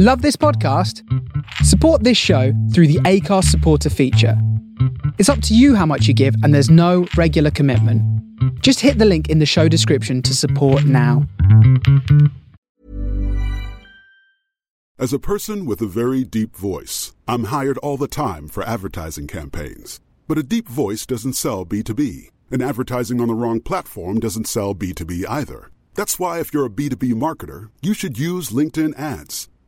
Love this podcast? Support this show through the Acast supporter feature. It's up to you how much you give, and there's no regular commitment. Just hit the link in the show description to support now. As a person with a very deep voice, I'm hired all the time for advertising campaigns. But a deep voice doesn't sell B2B, and advertising on the wrong platform doesn't sell B2B either. That's why, if you're a B2B marketer, you should use LinkedIn ads.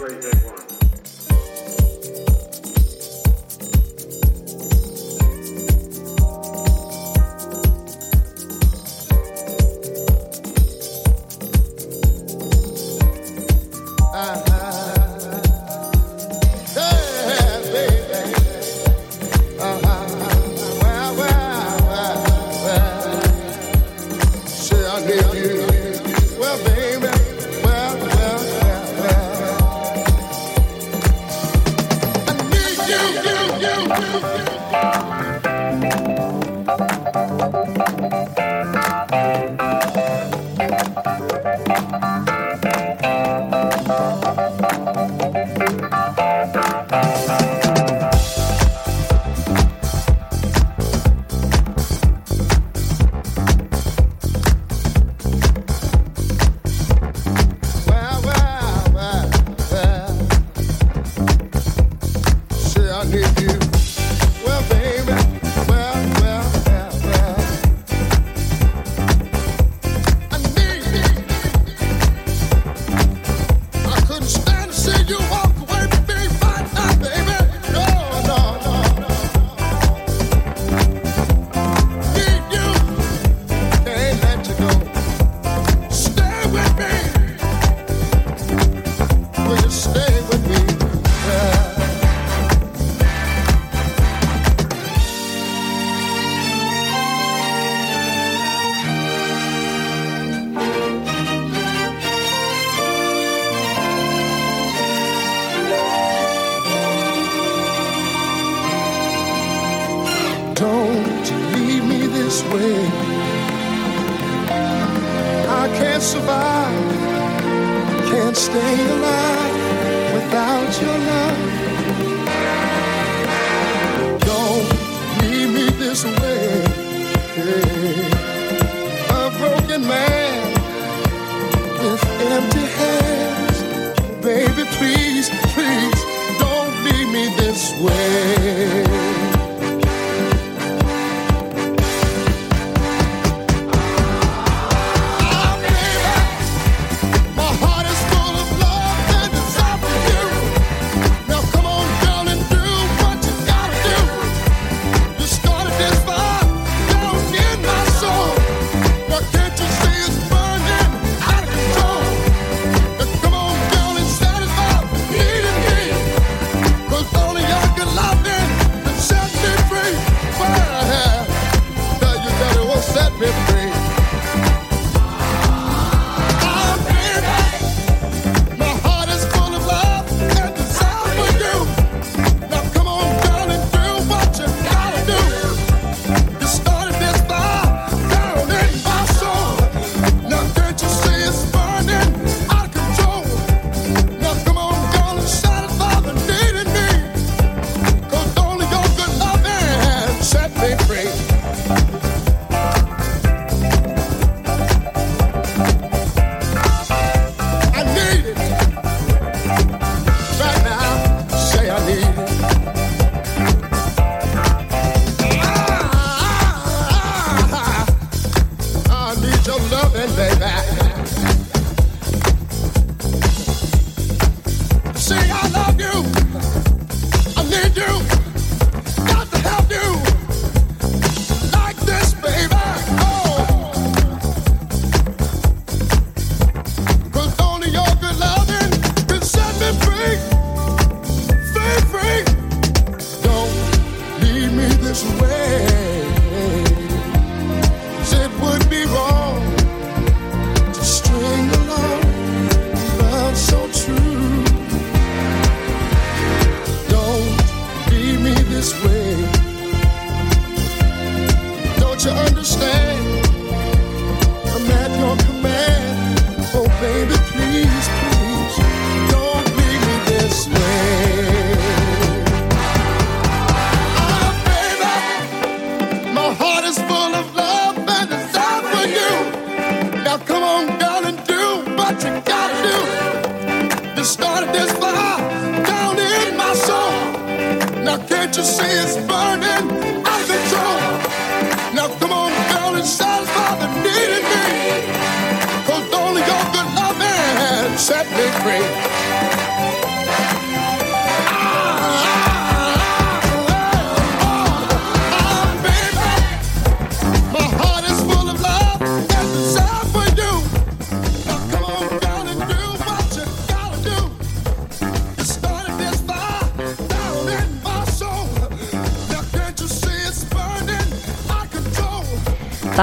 Great take one.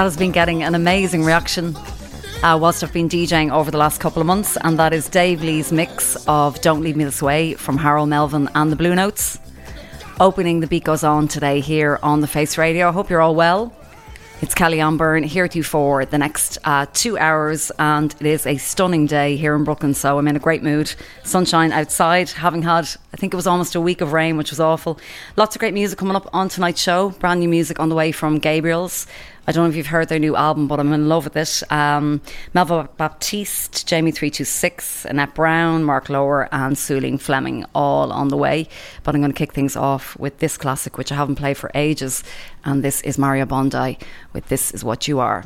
Has been getting an amazing reaction uh, whilst I've been DJing over the last couple of months, and that is Dave Lee's mix of Don't Leave Me This Way from Harold Melvin and the Blue Notes. Opening the beat goes on today here on the Face Radio. I hope you're all well. It's Kellyanne Byrne here to you for the next uh, two hours, and it is a stunning day here in Brooklyn. So I'm in a great mood. Sunshine outside, having had, I think it was almost a week of rain, which was awful. Lots of great music coming up on tonight's show. Brand new music on the way from Gabriels. I don't know if you've heard their new album, but I'm in love with it. Um, Melva Baptiste, Jamie326, Annette Brown, Mark Lower, and Suling Fleming all on the way. But I'm going to kick things off with this classic, which I haven't played for ages. And this is Mario Biondi with This Is What You Are.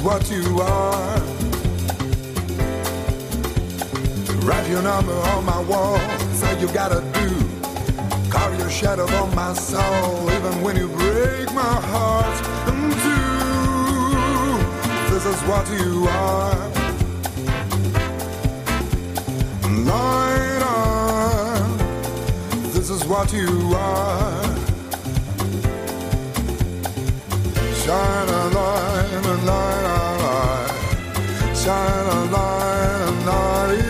Is what you are. Write your number on my wall. Say you gotta do. Carve your shadow on my soul. Even when you break my heart in two. This is what you are. Light ah, on. This is what you are. Shine a light, a light, a light. Shine a light, a light,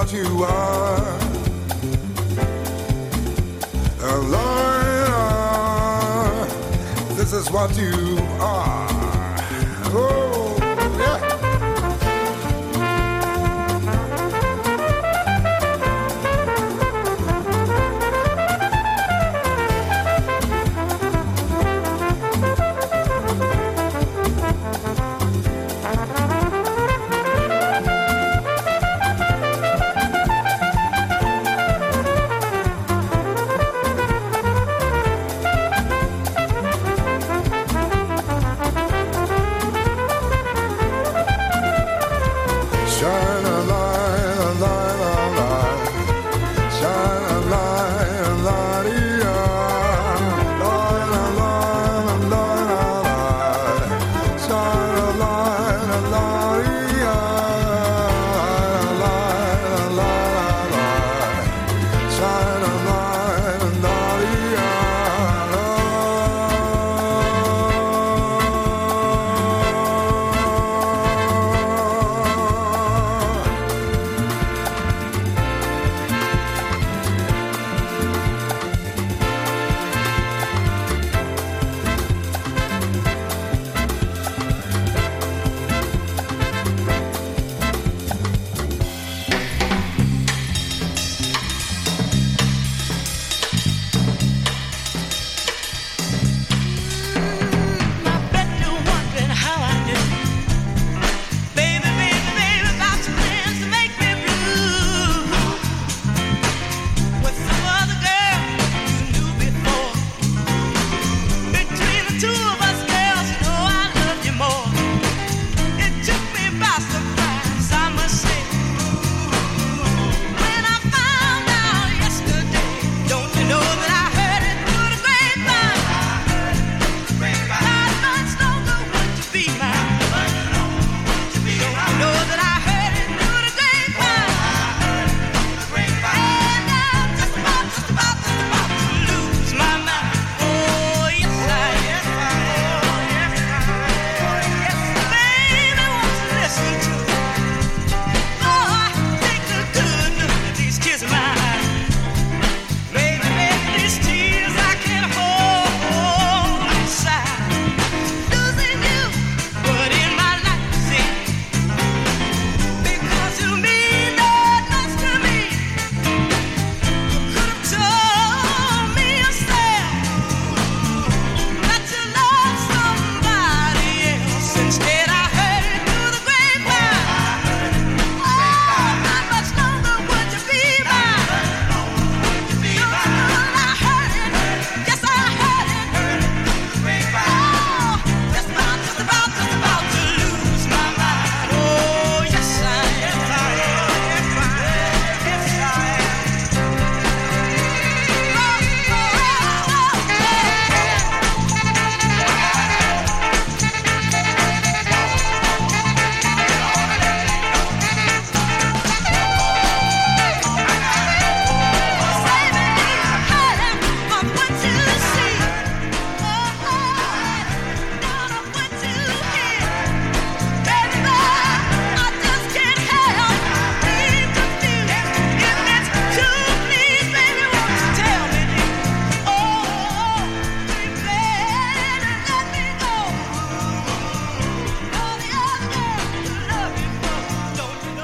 what you are. Liar. This is what you are.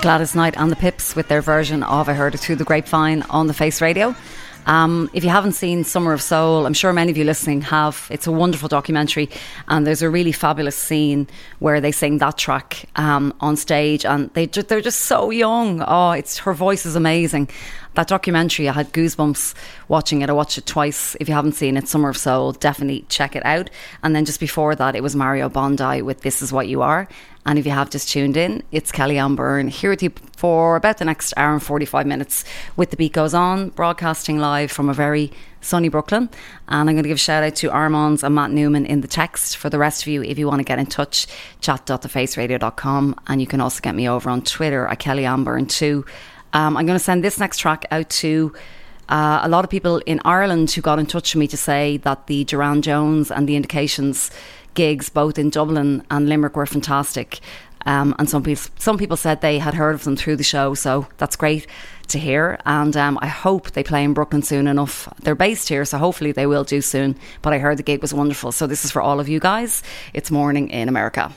Gladys Knight and the Pips with their version of I Heard It Through the Grapevine on the Face Radio. Um, if you haven't seen Summer of Soul, I'm sure many of you listening have. It's a wonderful documentary, and there's a really fabulous scene where they sing that track um, on stage, and they they're just so young. Oh, it's her voice is amazing. That documentary, I had goosebumps watching it. I watched it twice. If you haven't seen it, Summer of Soul, definitely check it out. And then just before that, it was Mario Biondi with This Is What You Are. And if you have just tuned in, it's Kellyanne Byrne here with you for about the next hour and 45 minutes with The Beat Goes On, broadcasting live from a very sunny Brooklyn. And I'm going to give a shout out to Armands and Matt Newman in the text. For the rest of you, if you want to get in touch, chat.thefaceradio.com. And you can also get me over on Twitter at Kellyanne Byrne too. Um, I'm going to send this next track out to uh, a lot of people in Ireland who got in touch with me to say that the Durand Jones and the Indications gigs, both in Dublin and Limerick, were fantastic. Um, and some people, some people said they had heard of them through the show, so that's great to hear. And um, I hope they play in Brooklyn soon enough. They're based here, so hopefully they will do soon. But I heard the gig was wonderful, so this is for all of you guys. It's morning in America.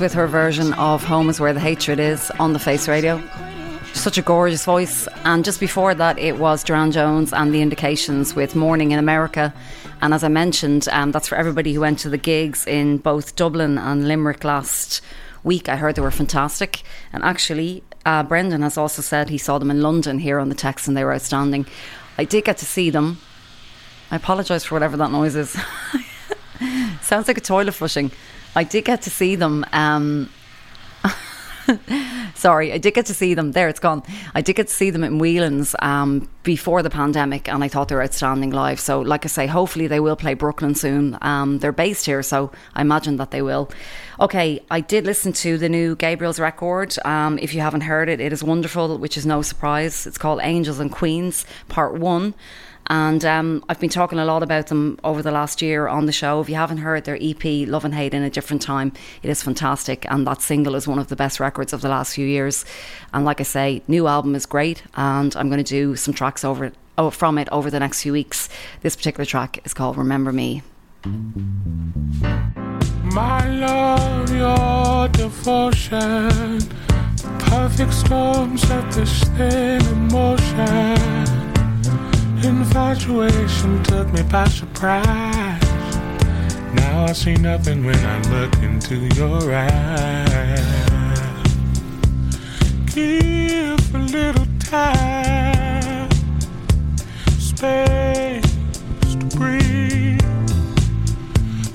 With her version of Home is Where the Hatred Is on the Face Radio. Such a gorgeous voice. And just before that, it was Durand Jones and the Indications with Morning in America. And as I mentioned, um, that's for everybody who went to the gigs in both Dublin and Limerick last week. I heard they were fantastic. And actually, uh, Brendan has also said he saw them in London here on the text and they were outstanding. I did get to see them. I apologise for whatever that noise is. Sounds like a toilet flushing. I did get to see them. Um, sorry, I did get to see them. There, it's gone. I did get to see them in Whelan's um, before the pandemic, and I thought they were outstanding live. So, like I say, hopefully they will play Brooklyn soon. Um, they're based here, so I imagine that they will. Okay, I did listen to the new Gabriels record. Um, if you haven't heard it, it is wonderful, which is no surprise. It's called Angels and Queens, Part One. And um, I've been talking a lot about them over the last year on the show. If you haven't heard their EP, Love and Hate in a Different Time, it is fantastic. And that single is one of the best records of the last few years. And like I say, new album is great. And I'm going to do some tracks over oh, from it over the next few weeks. This particular track is called Remember Me. My love, your devotion, perfect storm set this thing in motion. Infatuation took me by surprise. Now I see nothing when I look into your eyes. Give a little time, space to breathe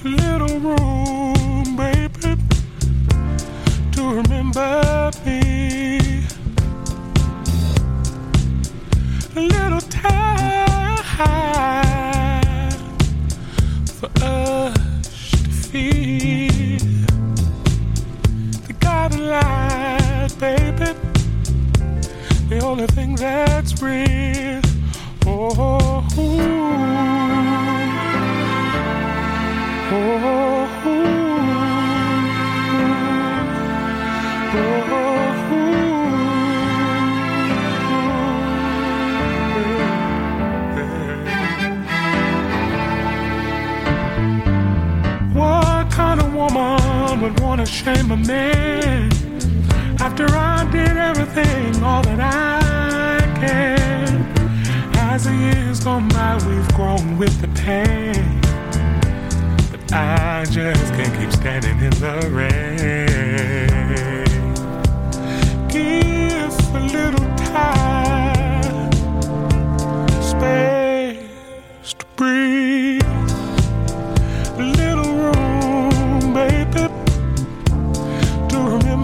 little room, baby, to remember me. A little time for us to feel the baby. The only thing that's real. Oh. Oh, would want to shame a man after I did everything, all that I can? As the years gone by, we've grown with the pain. But I just can't keep standing in the rain. Give a little time, space to breathe.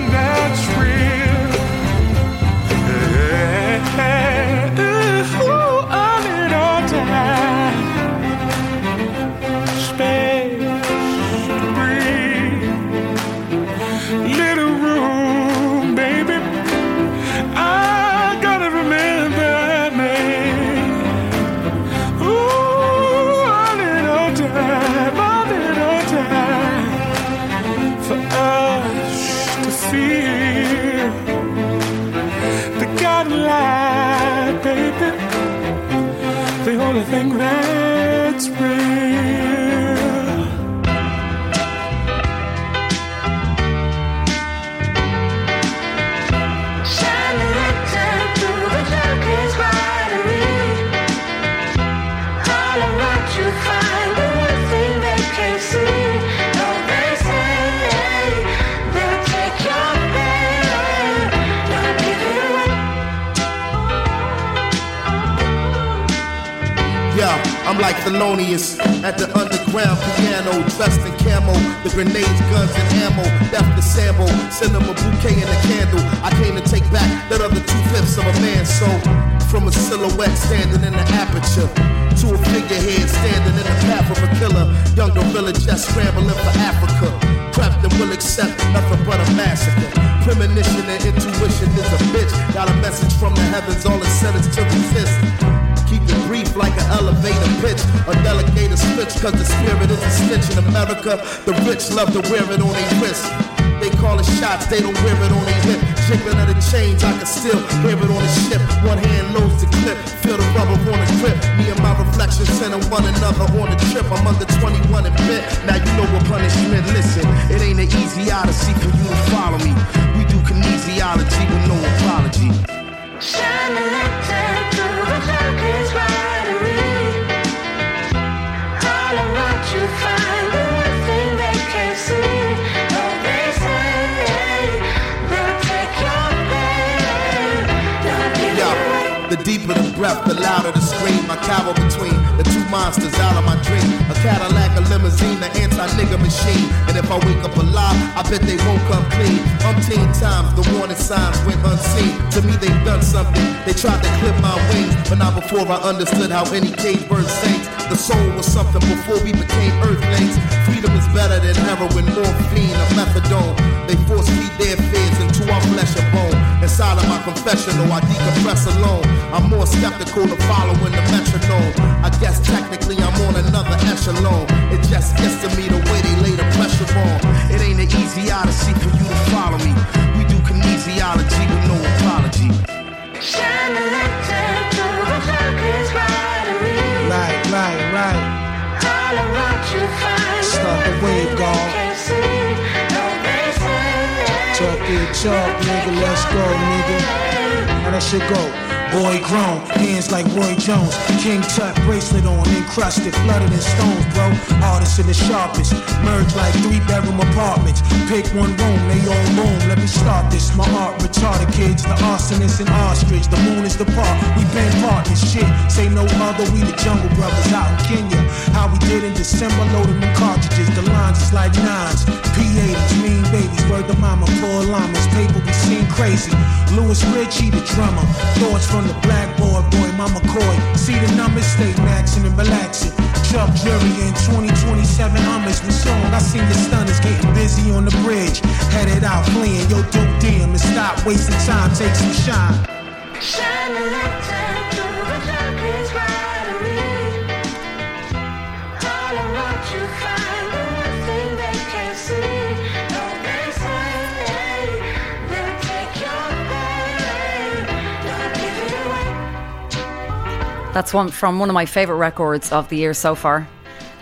only thing The only Thelonious at the underground piano, dressed in camo. The grenades, guns, and ammo. Left the sample, send them a bouquet and a candle. I came to take back that other two fifths of a man soul. From a silhouette standing in the aperture to a figurehead standing in the path of a killer. Young gorilla just scrambling for Africa. Prepped and will accept nothing but a massacre. Premonition and intuition is a bitch. Got a message from the heavens, all it said is to resist. It brief like an elevator pitch. A delegator switch, cause the spirit is a stitch in America. The rich love to wear it on their wrist. They call it shots, they don't wear it on their hip. Jiggling of the chains, I can still hear it on the ship. One hand loads the clip, feel the rubber on the grip. Me and my reflection sending one another on the trip. I'm under 21 and bit. Now you know what punishment. Listen, it ain't an easy odyssey for you to follow me. We do kinesiology with no apology. Through the you find breath, the louder the scream. I cower between the two monsters out of my dream. A Cadillac, a limousine, an anti-nigga machine. And if I wake up alive, I bet they won't come clean. Umpteen times, the warning signs went unseen. To me, they've done something. They tried to clip my wings, but not before I understood how any cage bird sings. The soul was something before we became earthlings. Freedom is better than heroin, morphine, or methadone. They force feed their fears into our flesh and bone. Inside of my confessional, I decompress alone. I'm more skeptical to following the metronome. I guess technically I'm on another echelon. It just gets to me the way they lay the pressure on. It ain't an easy odyssey for you to follow me. We do kinesiology with no apology. Shine a lantern through the darkest battery. Right, right, right. All the wave, God. Talk, nigga. Let's go, nigga. How that shit go? Boy grown, hands like Roy Jones. King Tut bracelet on, encrusted, flooded in stones, bro. Hardest in the sharpest. Merge like three bedroom apartments. Pick one room, they all boom. Let me start this. My art retarded kids, the arsonist and ostrich. The moon is the park. We been partners, shit. Say no other, we the jungle brothers out in Kenya. How we did in December, loading them cartridges. The lines is like nines. P80s, mean babies, word the mama, poor llamas. Paper we seen crazy. Louis Ritchie, the drummer. Thoughts from the blackboard, boy, mama Coy. See the numbers, stay maxing and relaxing. Chuck Jury in 2027 Hummers with song. I seen the stunners getting busy on the bridge. Headed out fleeing, yo, dope damn, and stop wasting time, take some shine. Shine a lantern That's one from one of my favourite records of the year so far.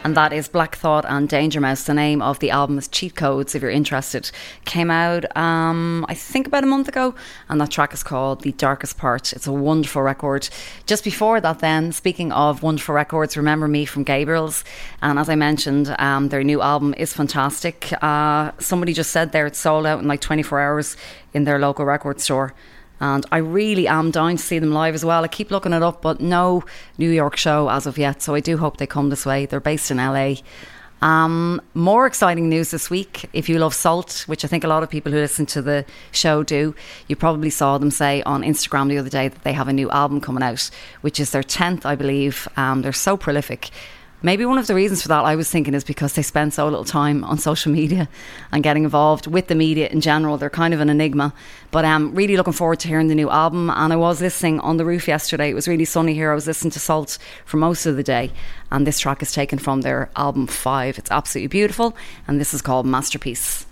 And that is Black Thought and Danger Mouse. The name of the album is Cheat Codes, if you're interested. Came out, um, I think, about a month ago. And that track is called The Darkest Part. It's a wonderful record. Just before that, then, speaking of wonderful records, Remember Me from Gabriels. And as I mentioned, um, their new album is fantastic. Uh, somebody just said there it's sold out in like 24 hours in their local record store. And I really am dying to see them live as well. I keep looking it up, but no New York show as of yet. So I do hope they come this way. They're based in LA. Um, more exciting news this week. If you love SAULT, which I think a lot of people who listen to the show do, you probably saw them say on Instagram the other day that they have a new album coming out, which is their 10th, I believe. Um, they're so prolific. Maybe one of the reasons for that I was thinking is because they spend so little time on social media and getting involved with the media in general. They're kind of an enigma. But I'm um, really looking forward to hearing the new album. And I was listening on the roof yesterday. It was really sunny here. I was listening to SAULT for most of the day. And this track is taken from their album Five. It's absolutely beautiful. And this is called Masterpiece.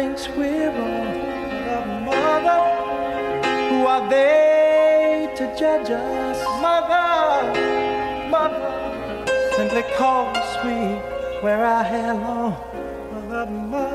thinks we're all The mother. Who are they to judge us? Mother, mother, simply calls me where i belong mother.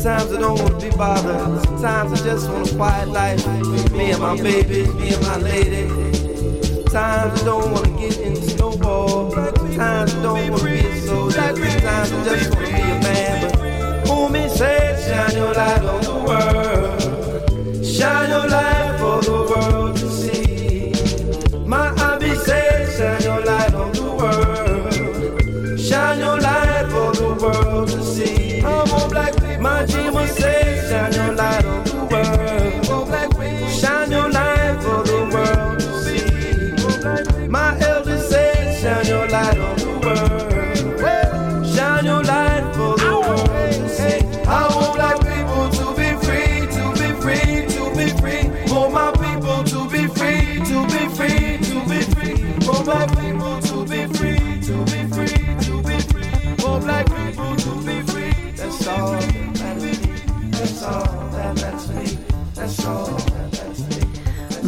Sometimes I don't wanna be bothered. Sometimes I just want a quiet life. Me and my baby, me and my lady. Times I don't wanna get into no war. Sometimes I don't wanna be a soldier. Sometimes I just wanna be a man. But homie said, shine your light on the world. Shine your light for the world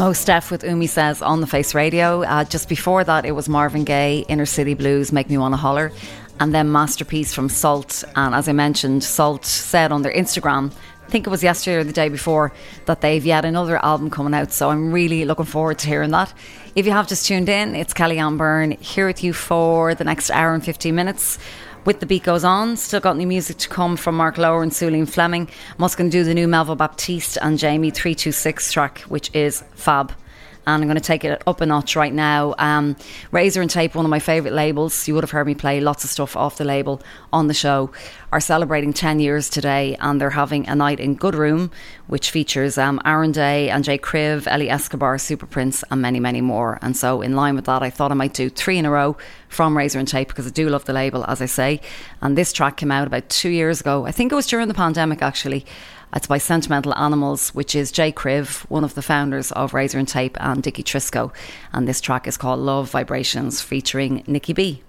Mos Def with Umi Says on the Face Radio. Uh, just before that, it was Marvin Gaye, Inner City Blues, Make Me Wanna Holler. And then Masterpiece from SAULT. And as I mentioned, SAULT said on their Instagram, I think it was yesterday or the day before, that they've yet another album coming out. So I'm really looking forward to hearing that. If you have just tuned in, it's Kellyanne Byrne here with you for the next hour and 15 minutes. With the beat goes on, still got new music to come from Mark Lower and Sulene Fleming. Going do the new Melville Baptiste and Jamie 326 track, which is fab. And I'm going to take it up a notch right now. Um, Razor-N-Tape, one of my favourite labels. You would have heard me play lots of stuff off the label on the show. Are celebrating 10 years today, and they're having a night in Good Room, which features um, Aaron Day, and J Kriv, Eli Escobar, Super Prince, and many, many more. And so, in line with that, I thought I might do three in a row from Razor-N-Tape because I do love the label, as I say. And this track came out about two years ago. I think it was during the pandemic, actually. It's by Sentimental Animals, which is J Kriv, one of the founders of Razor-N-Tape, and Dicky Trisco. And this track is called Love Vibrations, featuring Nikki B.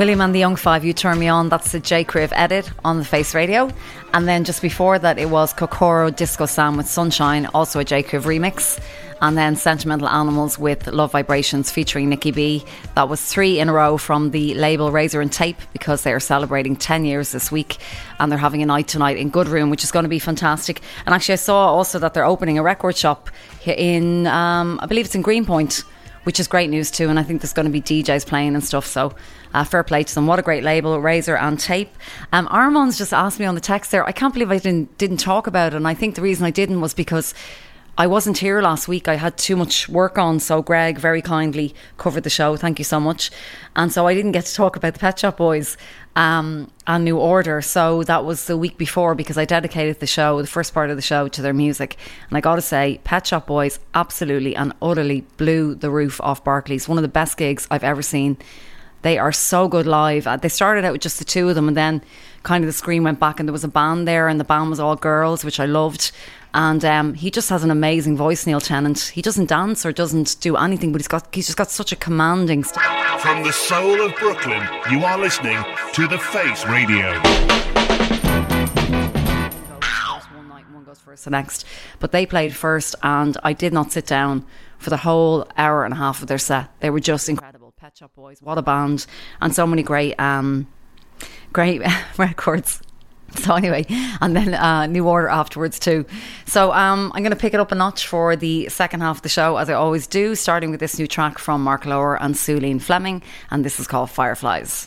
William and the Young Five, You Turn Me On. That's the J. Kriv edit on the Face Radio. And then just before that, it was Kokoro Disco Sam with Sunshine, also a J. Kriv remix. And then Sentimental Animals with Love Vibrations featuring Nikki B. That was three in a row from the label Razor-N-Tape because they are celebrating 10 years this week and they're having a night tonight in Good Room, which is going to be fantastic. And actually, I saw also that they're opening a record shop here in, um, I believe it's in Greenpoint which is great news too. And I think there's going to be DJs playing and stuff. So uh, fair play to them. What a great label, Razor-N-Tape. Um, Armand's just asked me on the text there. I can't believe I didn't didn't talk about it. And I think the reason I didn't was because. I wasn't here last week. I had too much work on, so Greg very kindly covered the show. Thank you so much. And so I didn't get to talk about the Pet Shop Boys um, and New Order. So that was the week before because I dedicated the show, the first part of the show, to their music. And I got to say, Pet Shop Boys absolutely and utterly blew the roof off Barclays. One of the best gigs I've ever seen. They are so good live. Uh, They started out with just the two of them, and then kind of the screen went back, and there was a band there, and the band was all girls, which I loved. And um, he just has an amazing voice, Neil Tennant. He doesn't dance or doesn't do anything, but he's got he's just got such a commanding. St- From the soul of Brooklyn, you are listening to The Face Radio. one night and one goes first the next. But they played first, and I did not sit down for the whole hour and a half of their set. They were just incredible. Pet Shop Boys, what a band, and so many great, um, great records. So anyway, and then uh, New Order afterwards too. So um, I'm going to pick it up a notch for the second half of the show, as I always do, starting with this new track from Mark Lower and Sulene Fleming, and this is called Fireflies.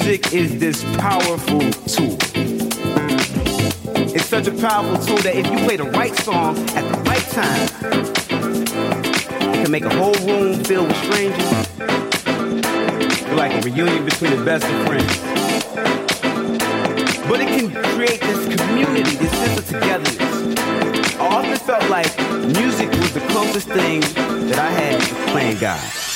Music is this powerful tool. It's such a powerful tool that if you play the right song at the right time, it can make a whole room filled with strangers. It's like a reunion between the best of friends. But it can create this community, this sense of togetherness. I often felt like music was the closest thing that I had to playing God.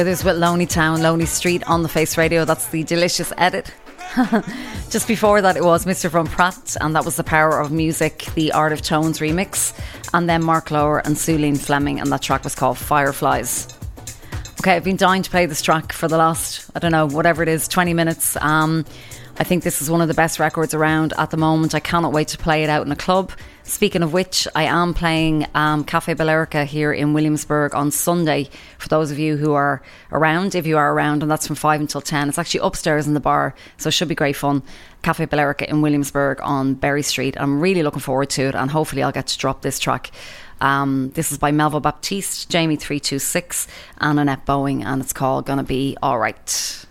Withers with Lonely Town, Lonely Street on the Face Radio. That's the delicious edit. Just before that, it was Mr. Von Pratt, and that was The Power of Music, the Art of Tones remix. And then Mark Lower and Sulene Fleming, and that track was called Fireflies. Okay, I've been dying to play this track for the last, I don't know, whatever it is, 20 minutes. Um, I think this is one of the best records around at the moment. I cannot wait to play it out in a club. Speaking of which, I am playing um, Cafe Bellerica here in Williamsburg on Sunday for those of you who are around, if you are around, and that's from 5 until 10. It's actually upstairs in the bar, so it should be great fun. Cafe Bellerica in Williamsburg on Berry Street. I'm really looking forward to it, and hopefully, I'll get to drop this track. Um, this is by Melville Baptiste, Jamie326, and Annette Boeing, and it's called Gonna Be Alright.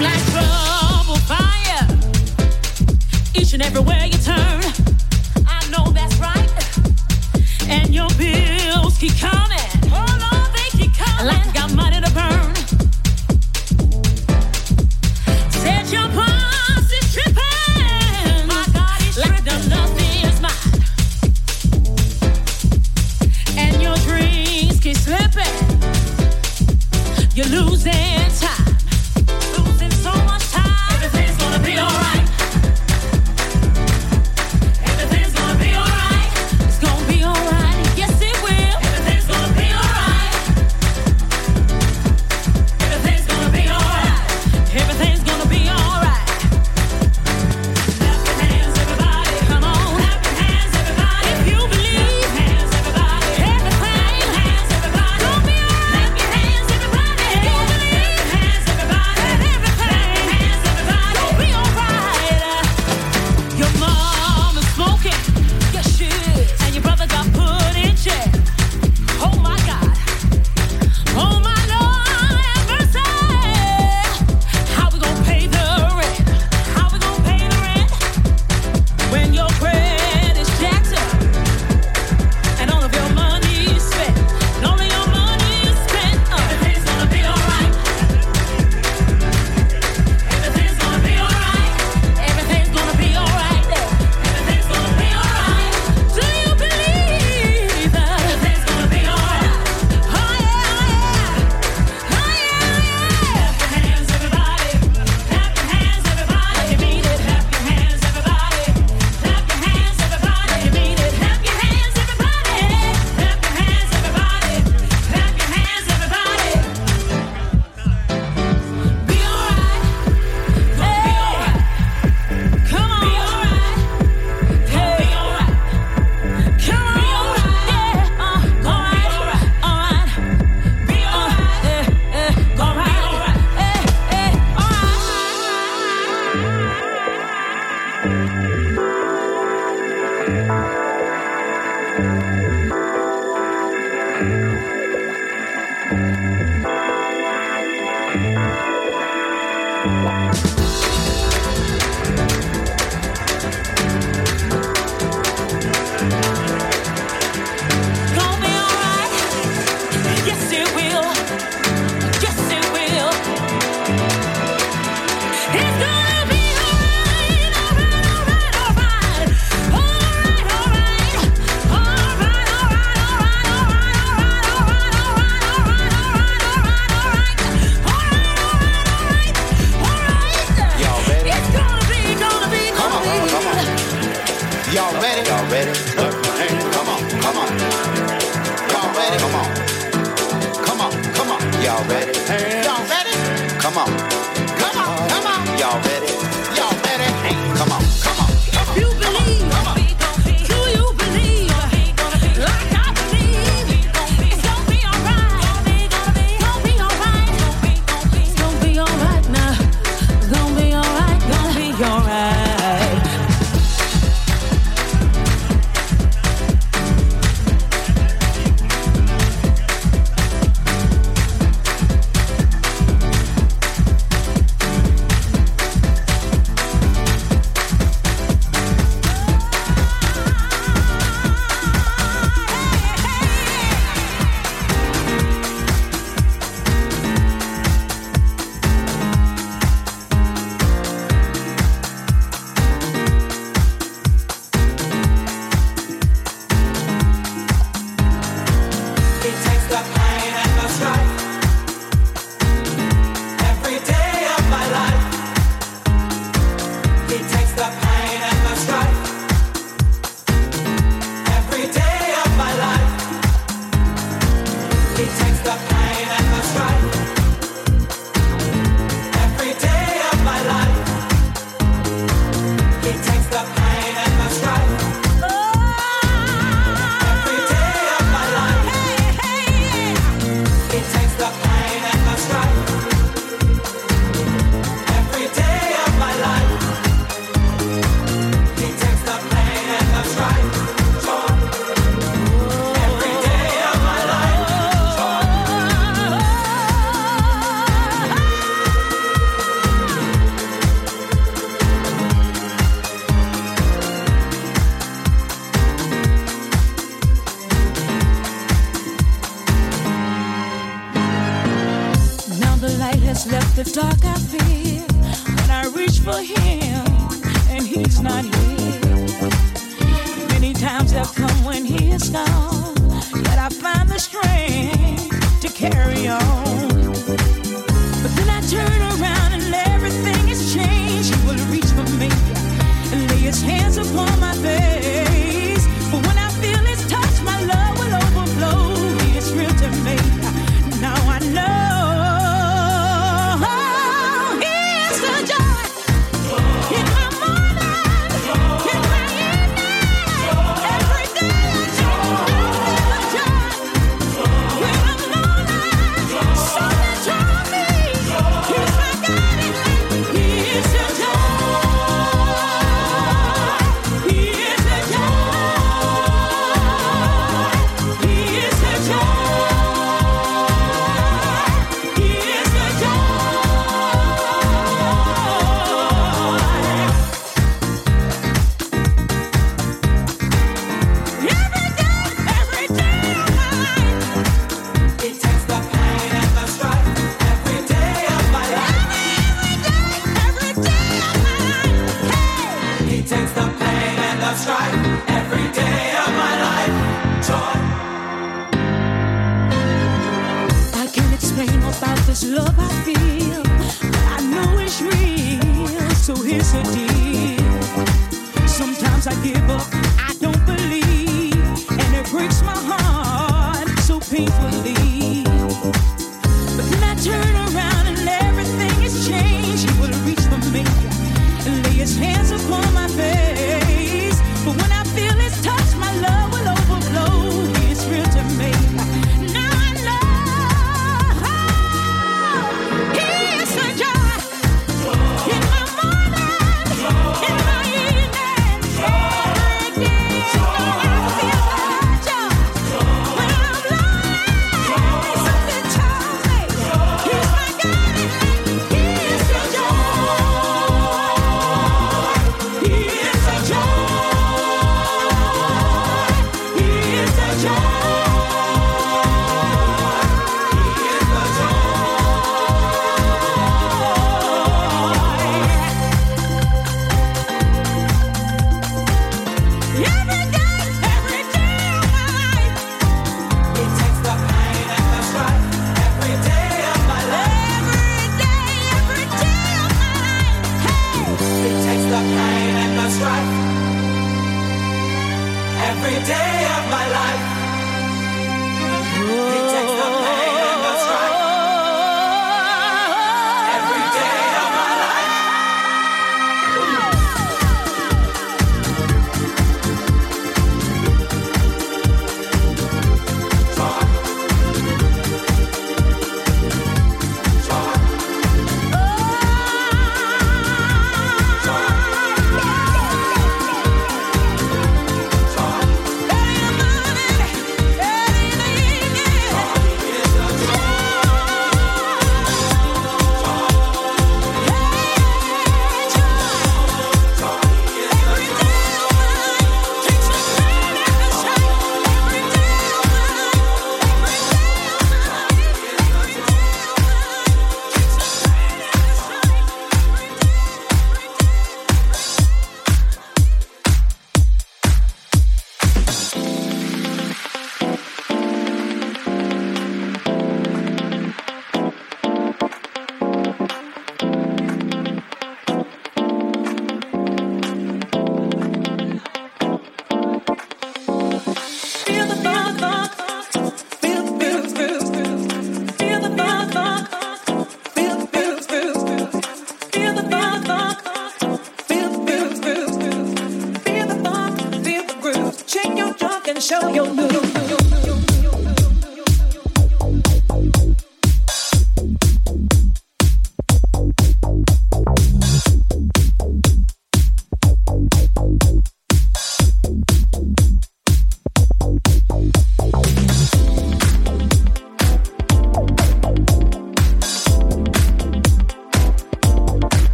Like trouble fire. Each and everywhere you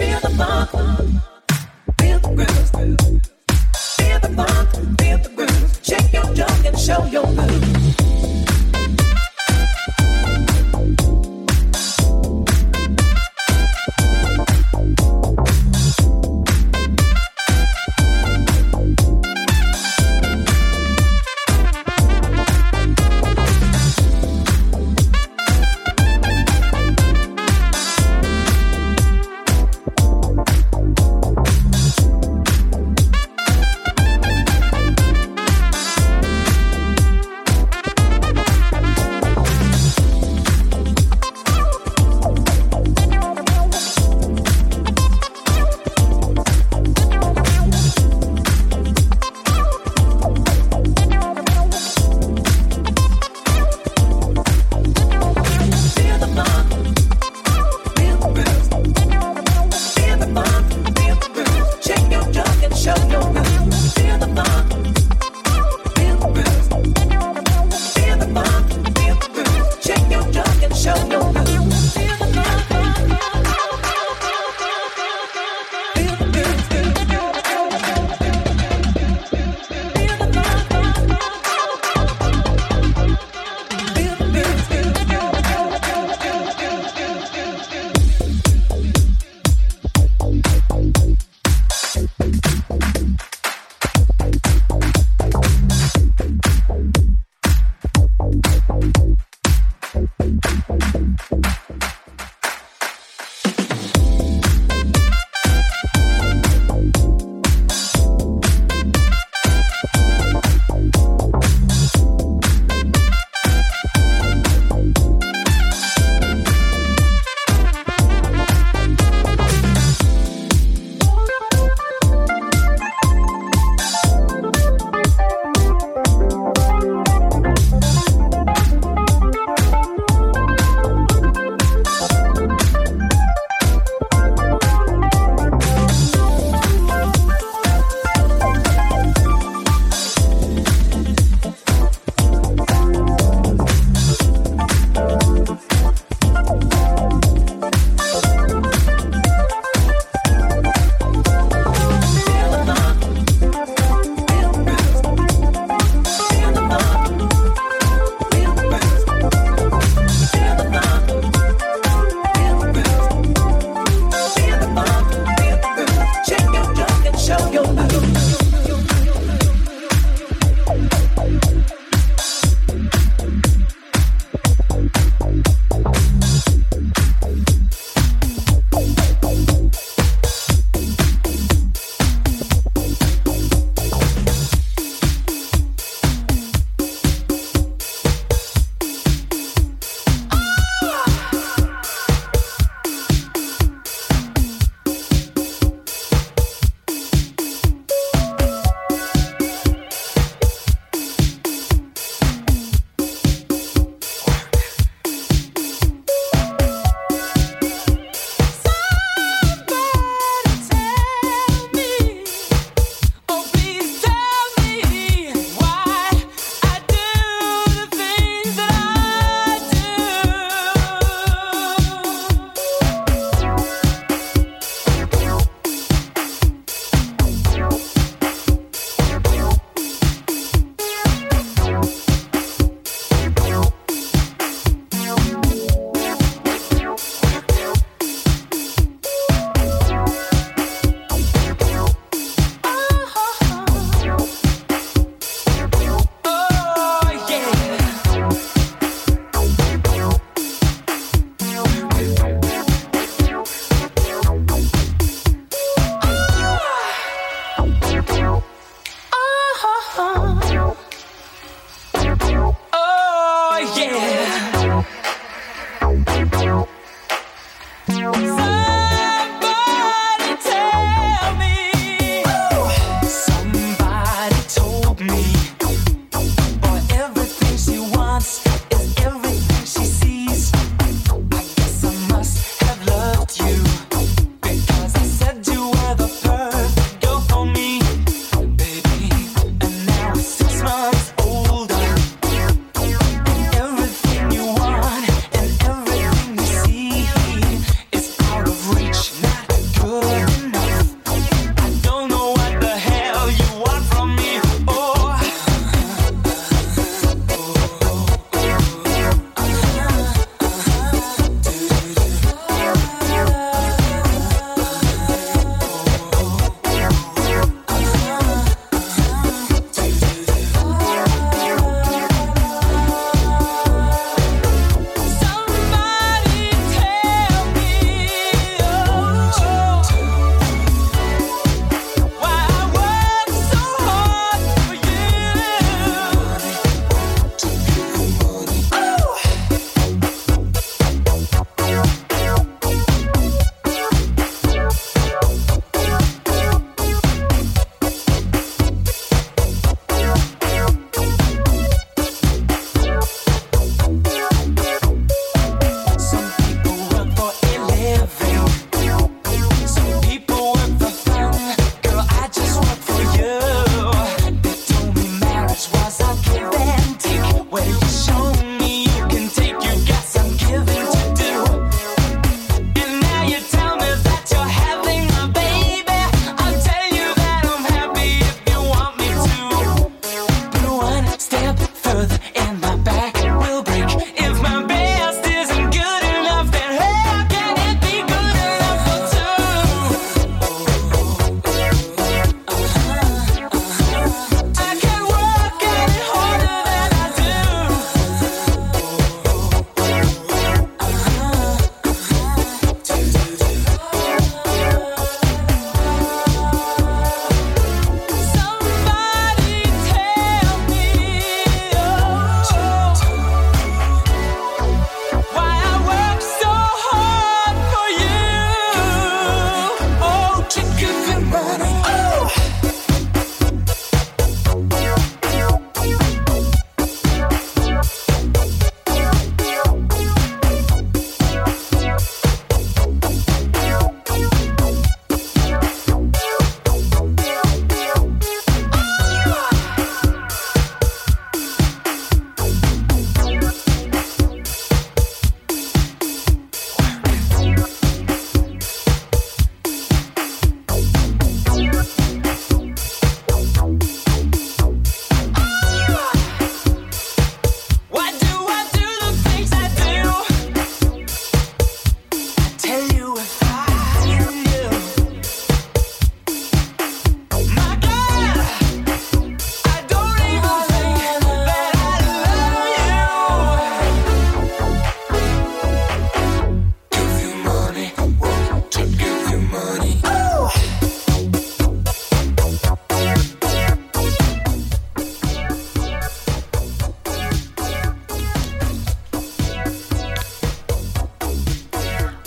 Feel the funk, feel the grooves.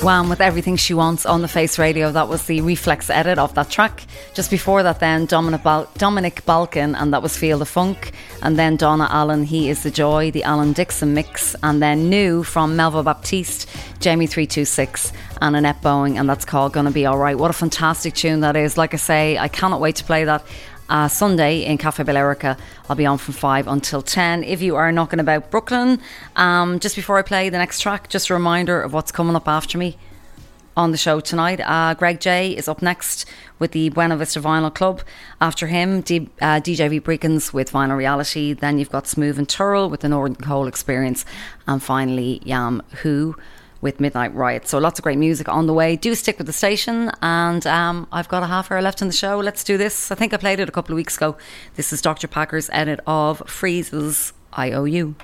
Wham with everything she wants on the Face Radio. That was the reflex edit of that track. Just before that, then Dominic, Bal- Dominic Balkan, and that was Feel the Funk. And then Donna Allen, He is the Joy, the Alan Dixon mix. And then new from Melva Baptiste, Jamie 326, and Annette Boeing, and that's called Gonna Be Alright. What a fantastic tune that is. Like I say, I cannot wait to play that. Uh, Sunday in Cafe Balearica. I'll be on from 5 until 10. If you are knocking about Brooklyn, um, just before I play the next track, just a reminder of what's coming up after me on the show tonight. Uh, Greg J is up next with the Buena Vista Vinyl Club. After him, D- uh, DJ V Breakins with Vinyl Reality. Then you've got Smooth and Turl with the Northern Coal Experience. And finally, Yam Who with Midnight Riot. So lots of great music on the way. Do stick with the station. And um, I've got a half hour left in the show. Let's do this. I think I played it a couple of weeks ago. This is Dr. Packer's edit of Freeez's IOU.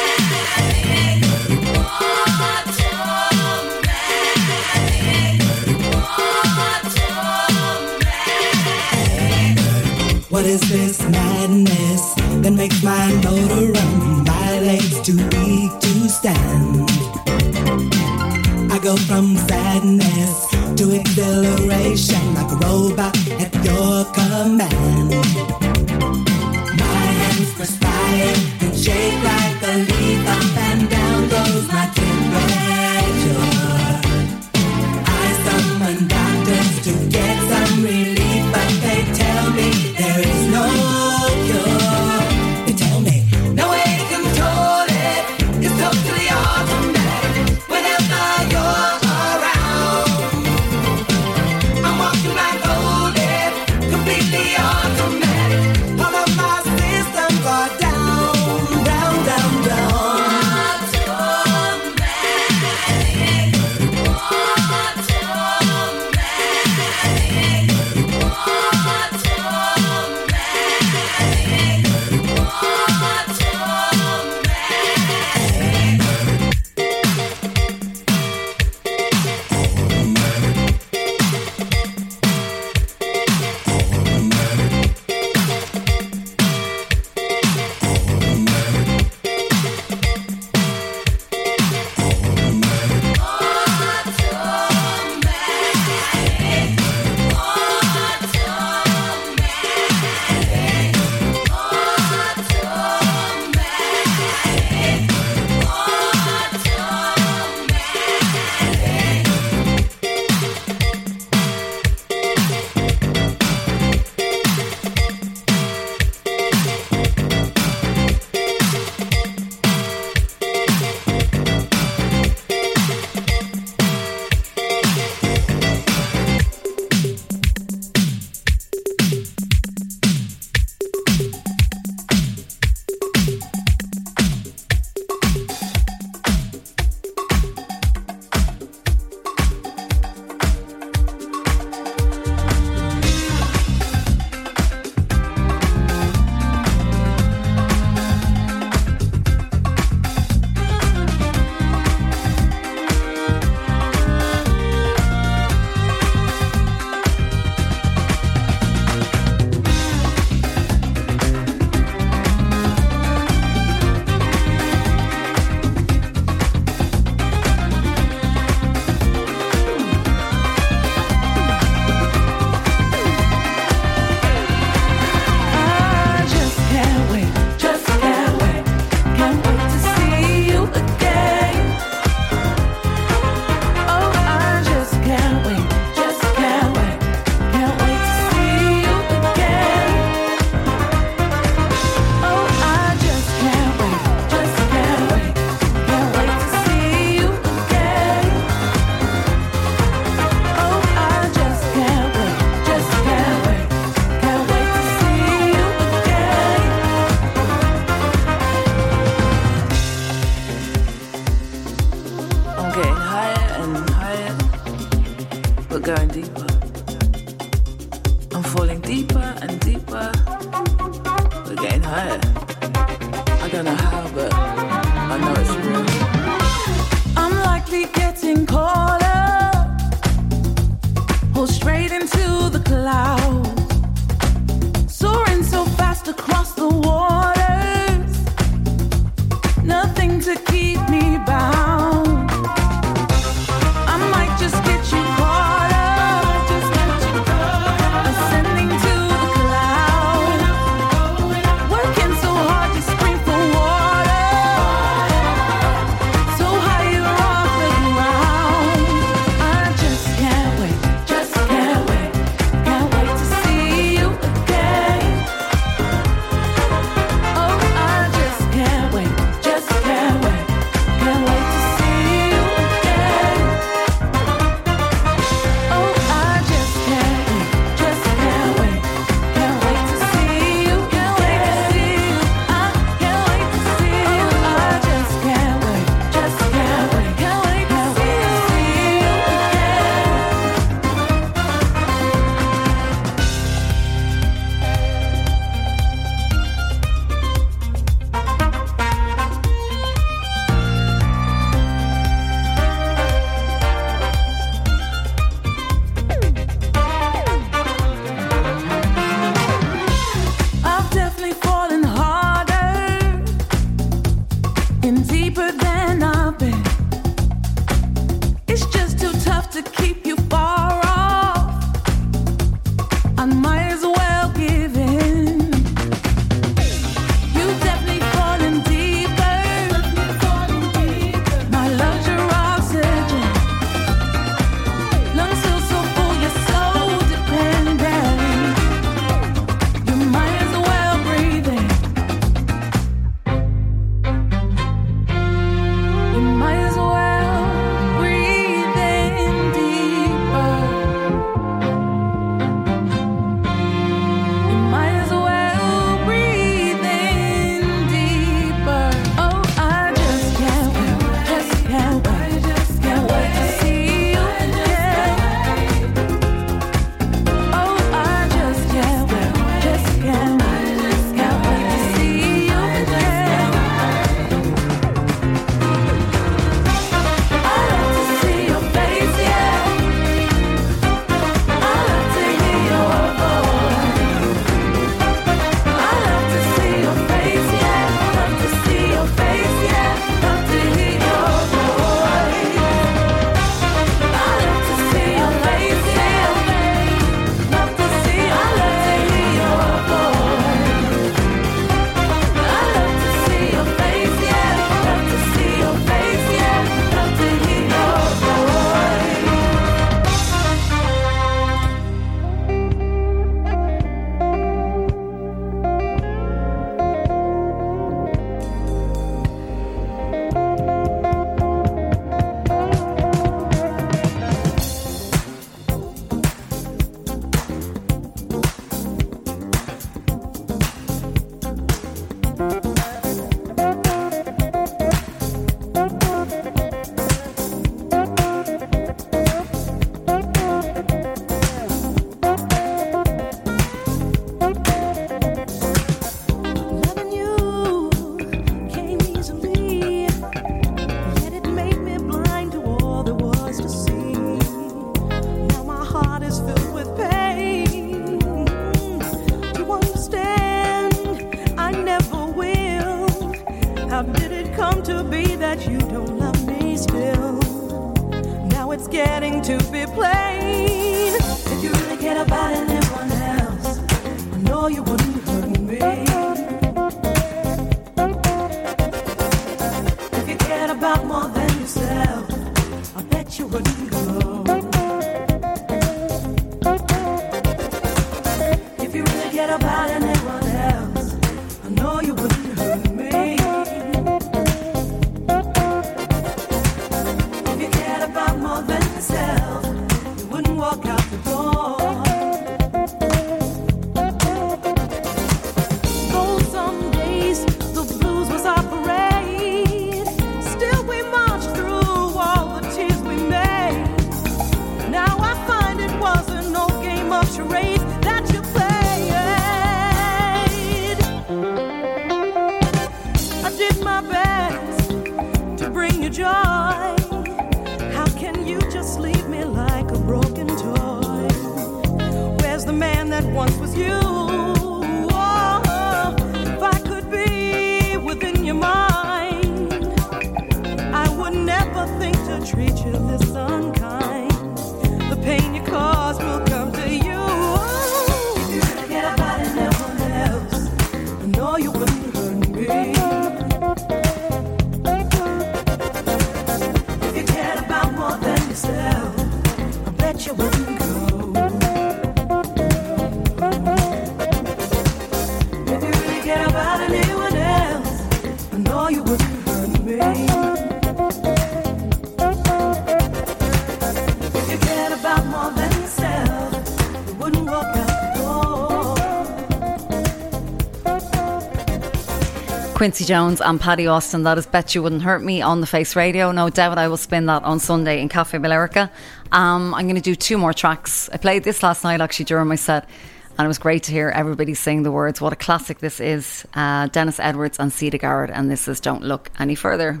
Quincy Jones and Patti Austin. That is Bet You Wouldn't Hurt Me on the Face Radio. No doubt I will spin that on Sunday in Cafe Balearica. Um, I'm going to do two more tracks. I played this last night actually during my set, and it was great to hear everybody sing the words. What a classic this is. Uh, Dennis Edwards and Siedah Garrett, and this is Don't Look Any Further.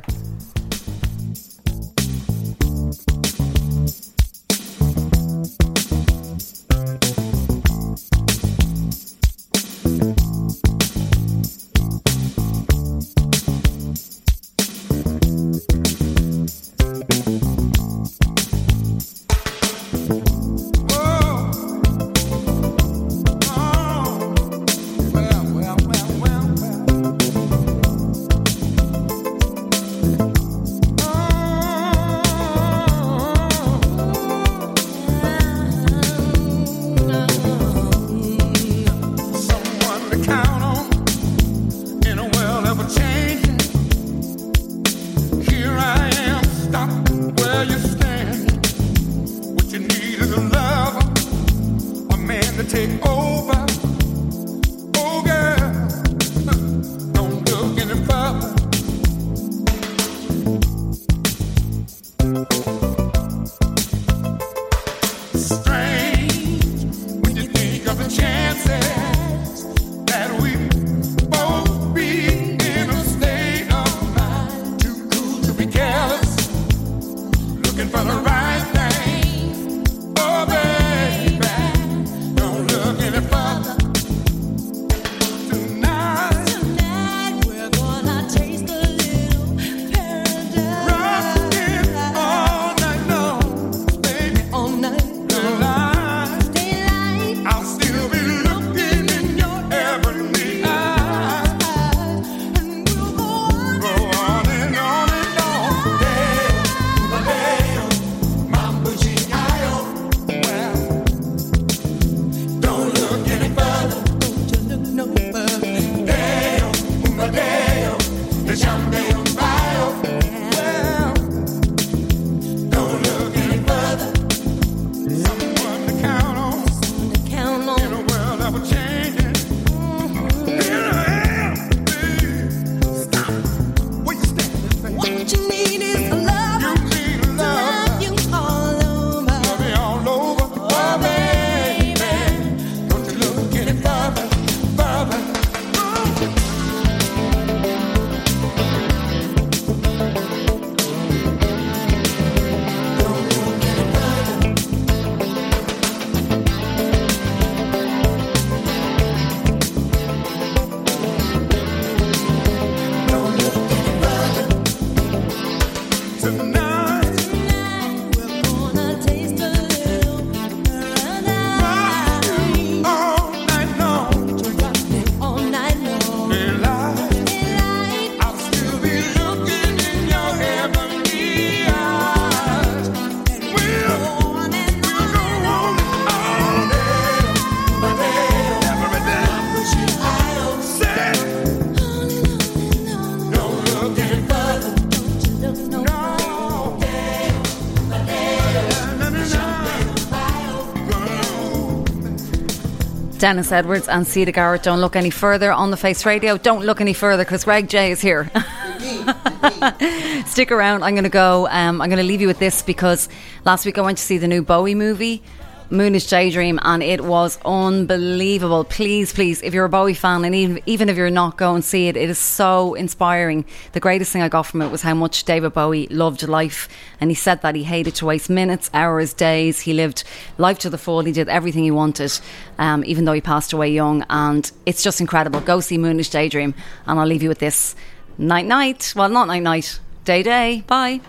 Dennis Edwards and Siedah Garrett. Don't look any further on the Face Radio. Don't look any further because Reg J is here. Stick around. I'm going to go. Um, I'm going to leave you with this because last week I went to see the new Bowie movie. Moonage Daydream, and it was unbelievable. Please, please, if you're a Bowie fan, and even, even if you're not, go and see it. It is so inspiring. The greatest thing I got from it was how much David Bowie loved life, and he said that he hated to waste minutes, hours, days. He lived life to the full. He did everything he wanted, um, even though he passed away young. And it's just incredible. Go see Moonage Daydream, and I'll leave you with this. Night, night. Well, not night, night. Day, day. Bye.